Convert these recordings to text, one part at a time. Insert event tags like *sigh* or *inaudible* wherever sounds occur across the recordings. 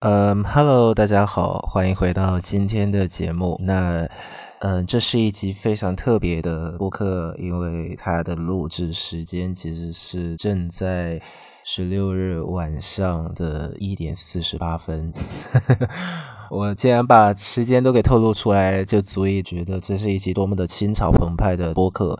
嗯，Hello，大家好，欢迎回到今天的节目。那，嗯，这是一集非常特别的播客，因为它的录制时间其实是正在十六日晚上的一点四十八分。*laughs* 我既然把时间都给透露出来，就足以觉得这是一集多么的心潮澎湃的播客。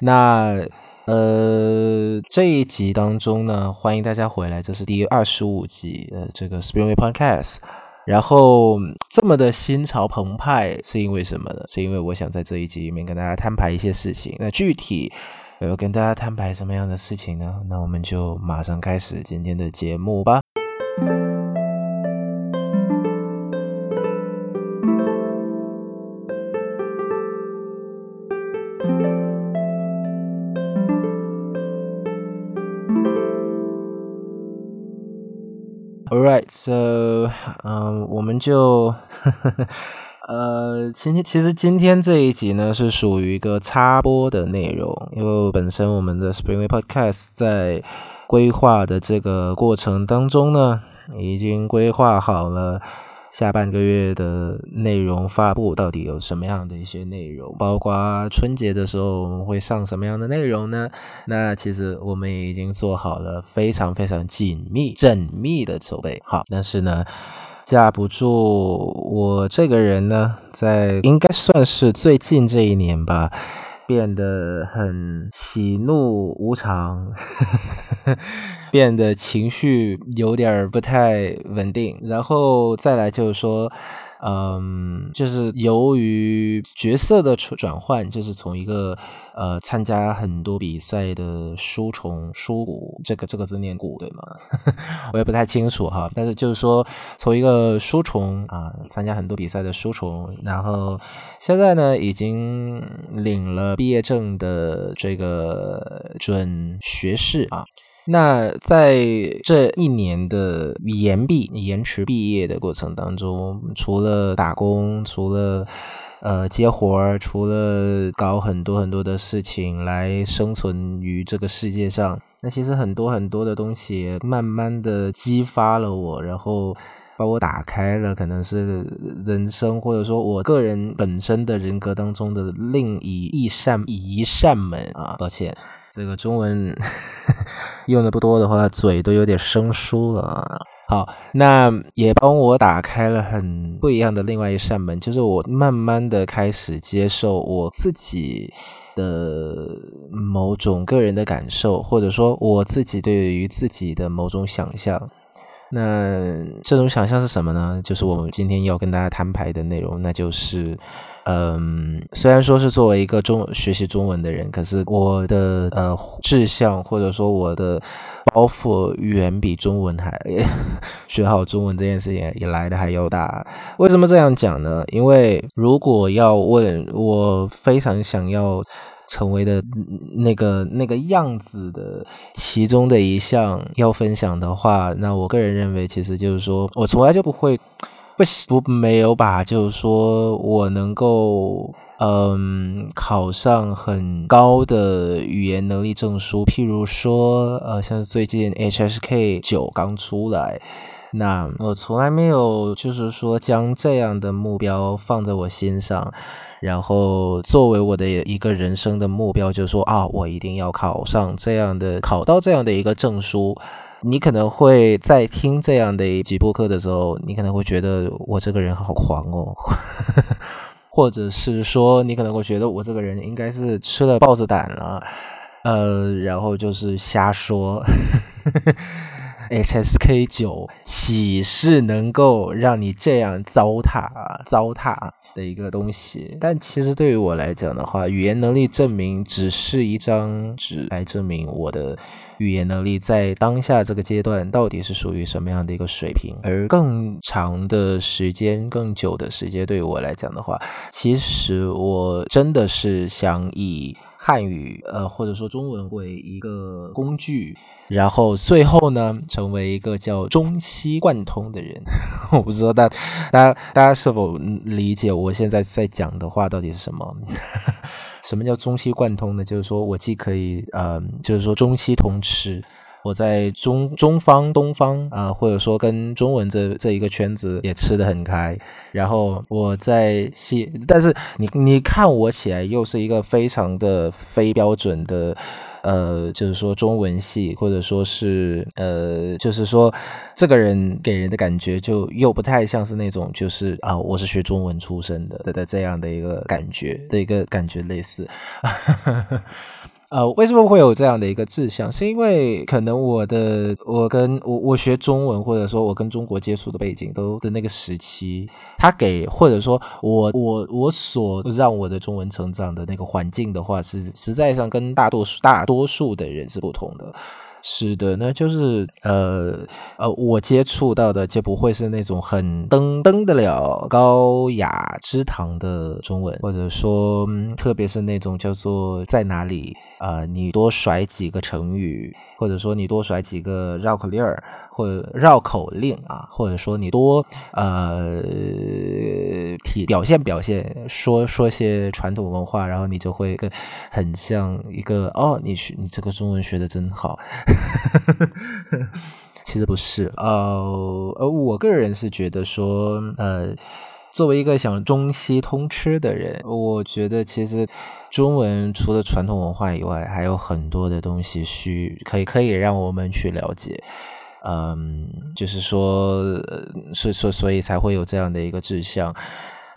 那。呃，这一集当中呢，欢迎大家回来，这是第二十五集的这个 Springway Podcast。然后这么的心潮澎湃，是因为什么呢？是因为我想在这一集里面跟大家摊牌一些事情。那具体我要跟大家摊牌什么样的事情呢？那我们就马上开始今天的节目吧。so，嗯，我们就，呃，今天其实今天这一集呢是属于一个插播的内容，因为本身我们的 Springway Podcast 在规划的这个过程当中呢，已经规划好了。下半个月的内容发布到底有什么样的一些内容？包括春节的时候我们会上什么样的内容呢？那其实我们已经做好了非常非常紧密、缜密的筹备。好，但是呢，架不住我这个人呢，在应该算是最近这一年吧。变得很喜怒无常，*laughs* 变得情绪有点不太稳定，然后再来就是说。嗯，就是由于角色的转换，就是从一个呃参加很多比赛的书虫书骨，这个这个字念骨对吗？*laughs* 我也不太清楚哈。但是就是说，从一个书虫啊，参加很多比赛的书虫，然后现在呢，已经领了毕业证的这个准学士啊。那在这一年的延毕、延迟毕业的过程当中，除了打工，除了呃接活儿，除了搞很多很多的事情来生存于这个世界上，那其实很多很多的东西慢慢的激发了我，然后把我打开了，可能是人生或者说我个人本身的人格当中的另一一扇一扇门啊，抱歉。这个中文 *laughs* 用的不多的话，嘴都有点生疏了。好，那也帮我打开了很不一样的另外一扇门，就是我慢慢的开始接受我自己的某种个人的感受，或者说我自己对于自己的某种想象。那这种想象是什么呢？就是我们今天要跟大家摊牌的内容，那就是。嗯，虽然说是作为一个中学习中文的人，可是我的呃志向或者说我的包袱远比中文还 *laughs* 学好中文这件事情也来的还要大。为什么这样讲呢？因为如果要问我非常想要成为的那个那个样子的其中的一项要分享的话，那我个人认为，其实就是说我从来就不会。不不没有把，就是说我能够嗯考上很高的语言能力证书，譬如说呃像最近 HSK 九刚出来，那我从来没有就是说将这样的目标放在我心上，然后作为我的一个人生的目标，就是说啊我一定要考上这样的考到这样的一个证书。你可能会在听这样的一集播客的时候，你可能会觉得我这个人好狂哦，*laughs* 或者是说你可能会觉得我这个人应该是吃了豹子胆了，呃，然后就是瞎说。HSK 九岂是能够让你这样糟蹋糟蹋的一个东西？但其实对于我来讲的话，语言能力证明只是一张纸来证明我的语言能力在当下这个阶段到底是属于什么样的一个水平。而更长的时间、更久的时间，对于我来讲的话，其实我真的是想以。汉语，呃，或者说中文为一个工具，*laughs* 然后最后呢，成为一个叫中西贯通的人。*laughs* 我不知道大大家大家是否理解我现在在讲的话到底是什么？*laughs* 什么叫中西贯通呢？就是说我既可以，呃，就是说中西通吃。我在中中方、东方啊，或者说跟中文这这一个圈子也吃得很开。然后我在西，但是你你看我起来又是一个非常的非标准的。呃，就是说中文系，或者说是呃，就是说这个人给人的感觉就又不太像是那种，就是啊，我是学中文出身的的的这样的一个感觉的一个感觉类似。呃，为什么会有这样的一个志向？是因为可能我的我跟我我学中文，或者说我跟中国接触的背景都的那个时期，他给或者说我我我所让我的中文成长的那个环境的话，是实在上跟大多数大多数的人是不同的。是的，那就是呃呃，我接触到的就不会是那种很登登得了高雅之堂的中文，或者说特别是那种叫做在哪里啊，你多甩几个成语，或者说你多甩几个绕口令儿。或者绕口令啊，或者说你多呃体表现表现，说说些传统文化，然后你就会更很像一个哦，你学你这个中文学的真好。*laughs* 其实不是，呃呃，我个人是觉得说，呃，作为一个想中西通吃的人，我觉得其实中文除了传统文化以外，还有很多的东西需可以可以让我们去了解。嗯，就是说，所所所以才会有这样的一个志向。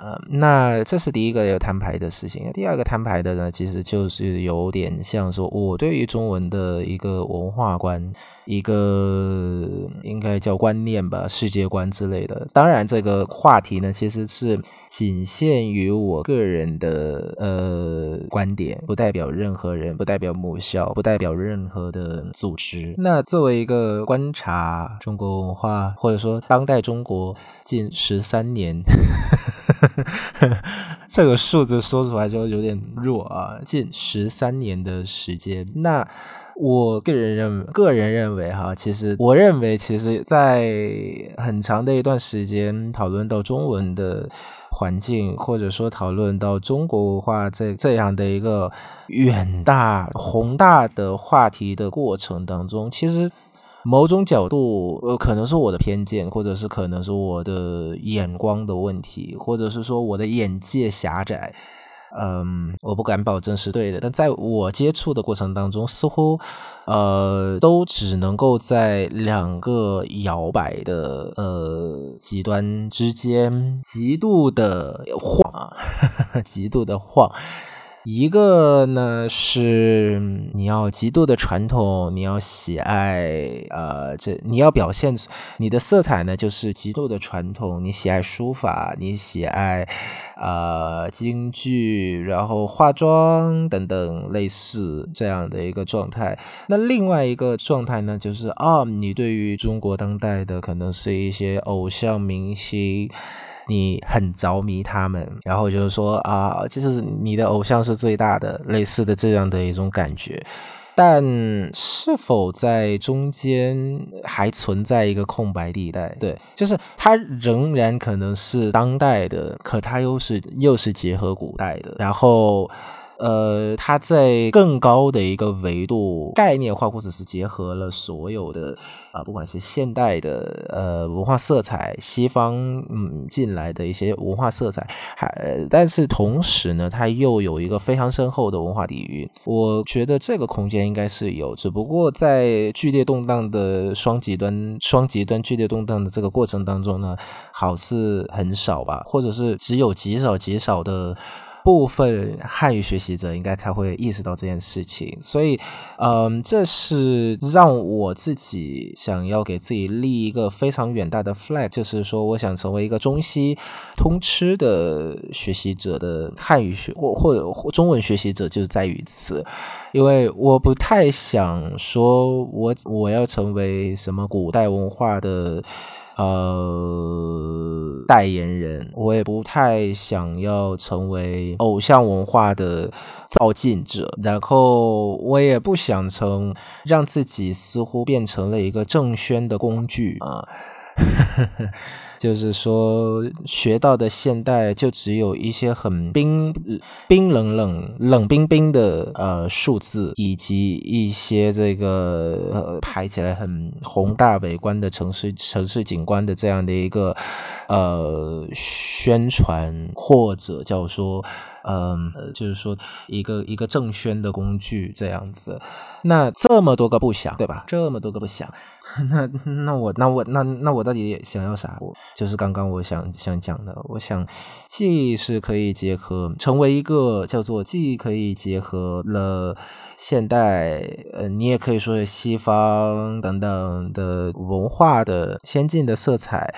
呃，那这是第一个要摊牌的事情。第二个摊牌的呢，其实就是有点像说，我对于中文的一个文化观，一个应该叫观念吧，世界观之类的。当然，这个话题呢，其实是仅限于我个人的呃观点，不代表任何人，不代表母校，不代表任何的组织。那作为一个观察中国文化，或者说当代中国近十三年。*laughs* 这个数字说出来就有点弱啊，近十三年的时间。那我个人认为个人认为哈，其实我认为，其实，在很长的一段时间讨论到中文的环境，或者说讨论到中国文化这这样的一个远大宏大的话题的过程当中，其实。某种角度，呃，可能是我的偏见，或者是可能是我的眼光的问题，或者是说我的眼界狭窄，嗯，我不敢保证是对的。但在我接触的过程当中，似乎，呃，都只能够在两个摇摆的呃极端之间，极度的 *laughs* 晃，极度的晃。一个呢是你要极度的传统，你要喜爱，呃，这你要表现你的色彩呢，就是极度的传统，你喜爱书法，你喜爱，呃，京剧，然后化妆等等类似这样的一个状态。那另外一个状态呢，就是啊，你对于中国当代的可能是一些偶像明星。你很着迷他们，然后就是说啊，就是你的偶像是最大的，类似的这样的一种感觉。但是否在中间还存在一个空白地带？对，就是它仍然可能是当代的，可它又是又是结合古代的，然后。呃，它在更高的一个维度概念化，或者是结合了所有的啊，不管是现代的呃文化色彩，西方嗯进来的一些文化色彩，还但是同时呢，它又有一个非常深厚的文化底蕴。我觉得这个空间应该是有，只不过在剧烈动荡的双极端、双极端剧烈动荡的这个过程当中呢，好似很少吧，或者是只有极少极少的。部分汉语学习者应该才会意识到这件事情，所以，嗯，这是让我自己想要给自己立一个非常远大的 flag，就是说，我想成为一个中西通吃的学习者的汉语学或或者中文学习者，就是在于此，因为我不太想说我我要成为什么古代文化的。呃，代言人，我也不太想要成为偶像文化的造进者，然后我也不想成让自己似乎变成了一个正宣的工具啊。*laughs* 就是说学到的现代就只有一些很冰冰冷冷冷冰冰的呃数字，以及一些这个排起来很宏大美观的城市城市景观的这样的一个呃宣传，或者叫说。嗯，就是说一个一个正宣的工具这样子，那这么多个不想，对吧？这么多个不想，*laughs* 那那我那我那那我到底想要啥？我就是刚刚我想想讲的，我想既是可以结合成为一个叫做既可以结合了现代，呃，你也可以说是西方等等的文化的先进的色彩。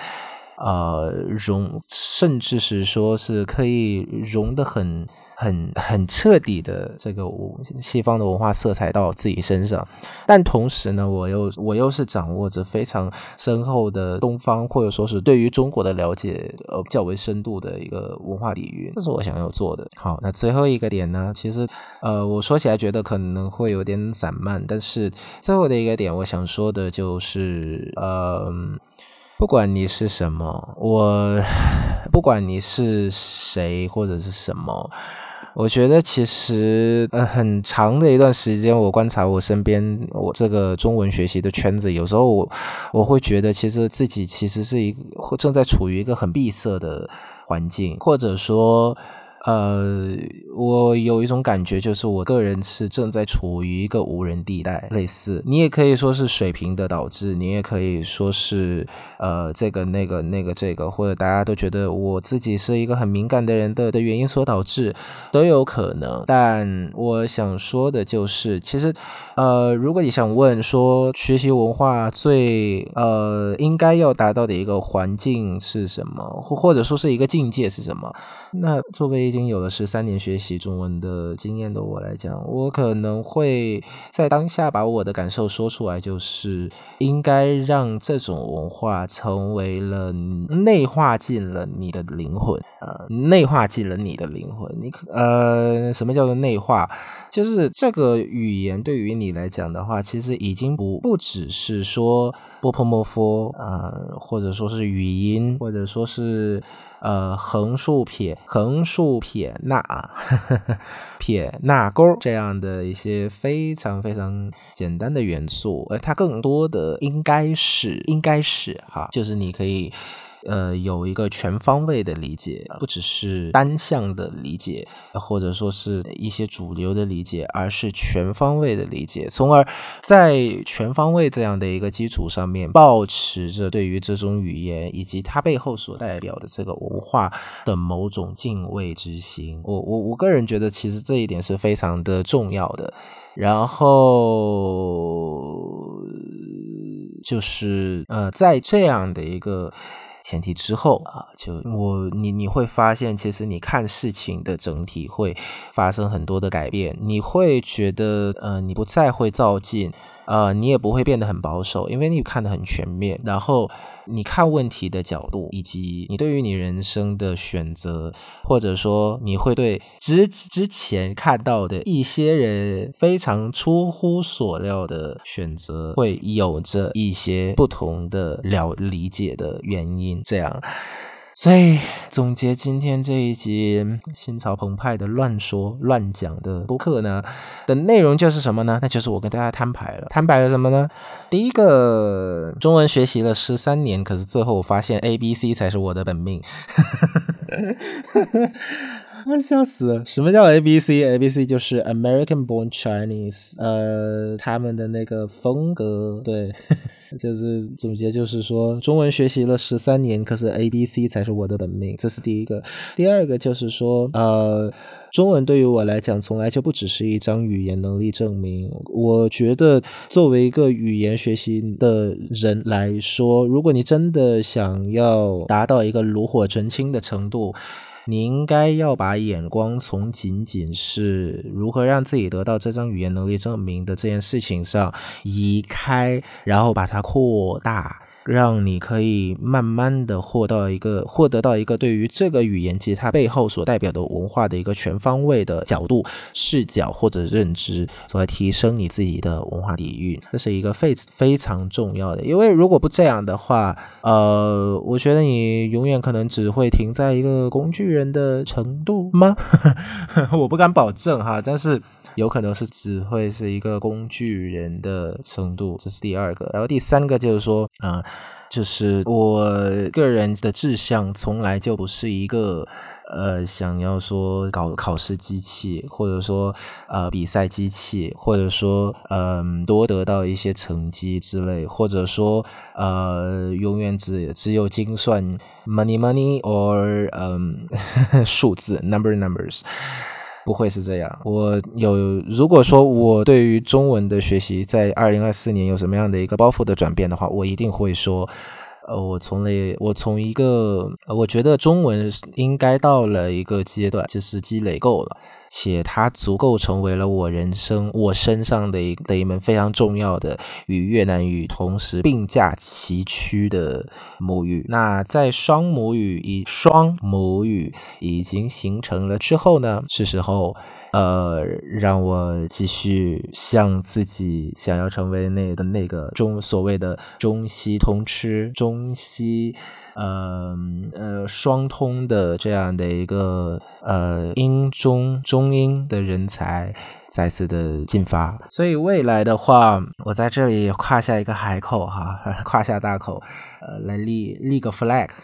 呃，融甚至是说是可以融的很、很、很彻底的这个西方的文化色彩到自己身上，但同时呢，我又我又是掌握着非常深厚的东方或者说是对于中国的了解，呃，较为深度的一个文化底蕴，这是我想要做的。好，那最后一个点呢，其实呃，我说起来觉得可能会有点散漫，但是最后的一个点，我想说的就是，呃。不管你是什么，我不管你是谁或者是什么，我觉得其实呃很长的一段时间，我观察我身边我这个中文学习的圈子，有时候我我会觉得，其实自己其实是一个正在处于一个很闭塞的环境，或者说。呃，我有一种感觉，就是我个人是正在处于一个无人地带，类似你也可以说是水平的导致，你也可以说是呃这个那个那个这个，或者大家都觉得我自己是一个很敏感的人的的原因所导致，都有可能。但我想说的就是，其实呃，如果你想问说学习文化最呃应该要达到的一个环境是什么，或或者说是一个境界是什么，那作为已经有了十三年学习中文的经验的我来讲，我可能会在当下把我的感受说出来，就是应该让这种文化成为了内化进了你的灵魂，呃，内化进了你的灵魂。你呃，什么叫做内化？就是这个语言对于你来讲的话，其实已经不不只是说波破莫夫啊，或者说是语音，或者说是。呃，横竖撇，横竖撇捺，*laughs* 撇捺钩这样的一些非常非常简单的元素，呃，它更多的应该是，应该是哈，就是你可以。呃，有一个全方位的理解，不只是单向的理解，或者说是一些主流的理解，而是全方位的理解，从而在全方位这样的一个基础上面，保持着对于这种语言以及它背后所代表的这个文化的某种敬畏之心。我我我个人觉得，其实这一点是非常的重要的。然后就是呃，在这样的一个。前提之后啊，就我你你会发现，其实你看事情的整体会发生很多的改变，你会觉得，嗯，你不再会照进。呃，你也不会变得很保守，因为你看得很全面。然后你看问题的角度，以及你对于你人生的选择，或者说你会对之之前看到的一些人非常出乎所料的选择，会有着一些不同的了理解的原因。这样。所以总结今天这一集心潮澎湃的乱说乱讲的播客呢的内容就是什么呢？那就是我跟大家摊牌了。摊牌了什么呢？第一个，中文学习了十三年，可是最后我发现 A B C 才是我的本命。*laughs* 啊，笑死！什么叫 A B C？A B C 就是 American Born Chinese，呃，他们的那个风格，对，*laughs* 就是总结就是说，中文学习了十三年，可是 A B C 才是我的本命，这是第一个。第二个就是说，呃，中文对于我来讲，从来就不只是一张语言能力证明。我觉得，作为一个语言学习的人来说，如果你真的想要达到一个炉火纯青的程度，你应该要把眼光从仅仅是如何让自己得到这张语言能力证明的这件事情上移开，然后把它扩大。让你可以慢慢的获到一个获得到一个对于这个语言及它背后所代表的文化的一个全方位的角度、视角或者认知，来提升你自己的文化底蕴，这是一个非非常重要的。因为如果不这样的话，呃，我觉得你永远可能只会停在一个工具人的程度吗？*laughs* 我不敢保证哈，但是。有可能是只会是一个工具人的程度，这是第二个。然后第三个就是说，啊，就是我个人的志向从来就不是一个呃想要说搞考试机器，或者说呃比赛机器，或者说嗯多得到一些成绩之类，或者说呃永远只只有精算 money money or 嗯 *laughs* 数字 number numbers。不会是这样。我有，如果说我对于中文的学习在二零二四年有什么样的一个包袱的转变的话，我一定会说。呃，我从来，我从一个，我觉得中文应该到了一个阶段，就是积累够了，且它足够成为了我人生我身上的一的一门非常重要的与越南语同时并驾齐驱的母语。那在双母语以双母语已经形成了之后呢，是时候。呃，让我继续向自己想要成为那的那个中所谓的中西通吃、中西呃呃双通的这样的一个呃英中中英的人才再次的进发。所以未来的话，我在这里跨下一个海口哈，*laughs* 跨下大口，呃，来立立个 flag。*laughs*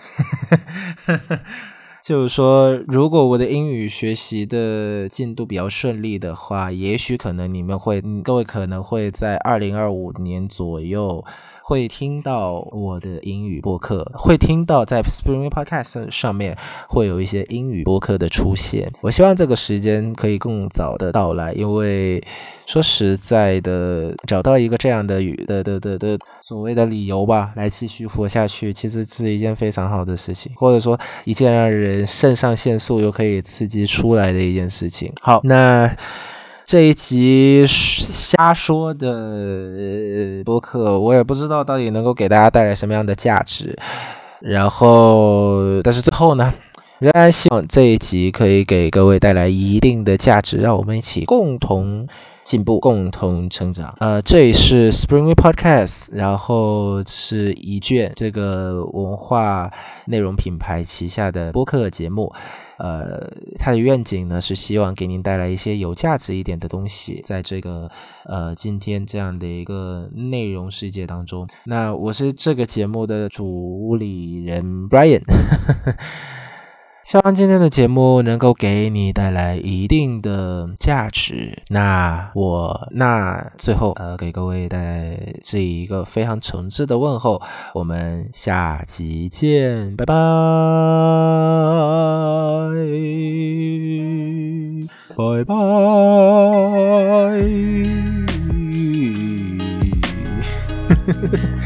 就是说，如果我的英语学习的进度比较顺利的话，也许可能你们会，各位可能会在二零二五年左右。会听到我的英语播客，会听到在 Spring Podcast 上面会有一些英语播客的出现。我希望这个时间可以更早的到来，因为说实在的，找到一个这样的语的的的的所谓的理由吧，来继续活下去，其实是一件非常好的事情，或者说一件让人肾上腺素又可以刺激出来的一件事情。好，那。这一集瞎说的播客，我也不知道到底能够给大家带来什么样的价值。然后，但是最后呢，仍然希望这一集可以给各位带来一定的价值，让我们一起共同进步，共同成长。呃，这里是 Spring Way Podcast，然后是一卷这个文化内容品牌旗下的播客节目。呃，他的愿景呢是希望给您带来一些有价值一点的东西，在这个呃今天这样的一个内容世界当中。那我是这个节目的主理人 Brian，希望今天的节目能够给你带来一定的价值，那我那最后呃给各位带这一个非常诚挚的问候，我们下集见，拜拜。拜拜。*laughs*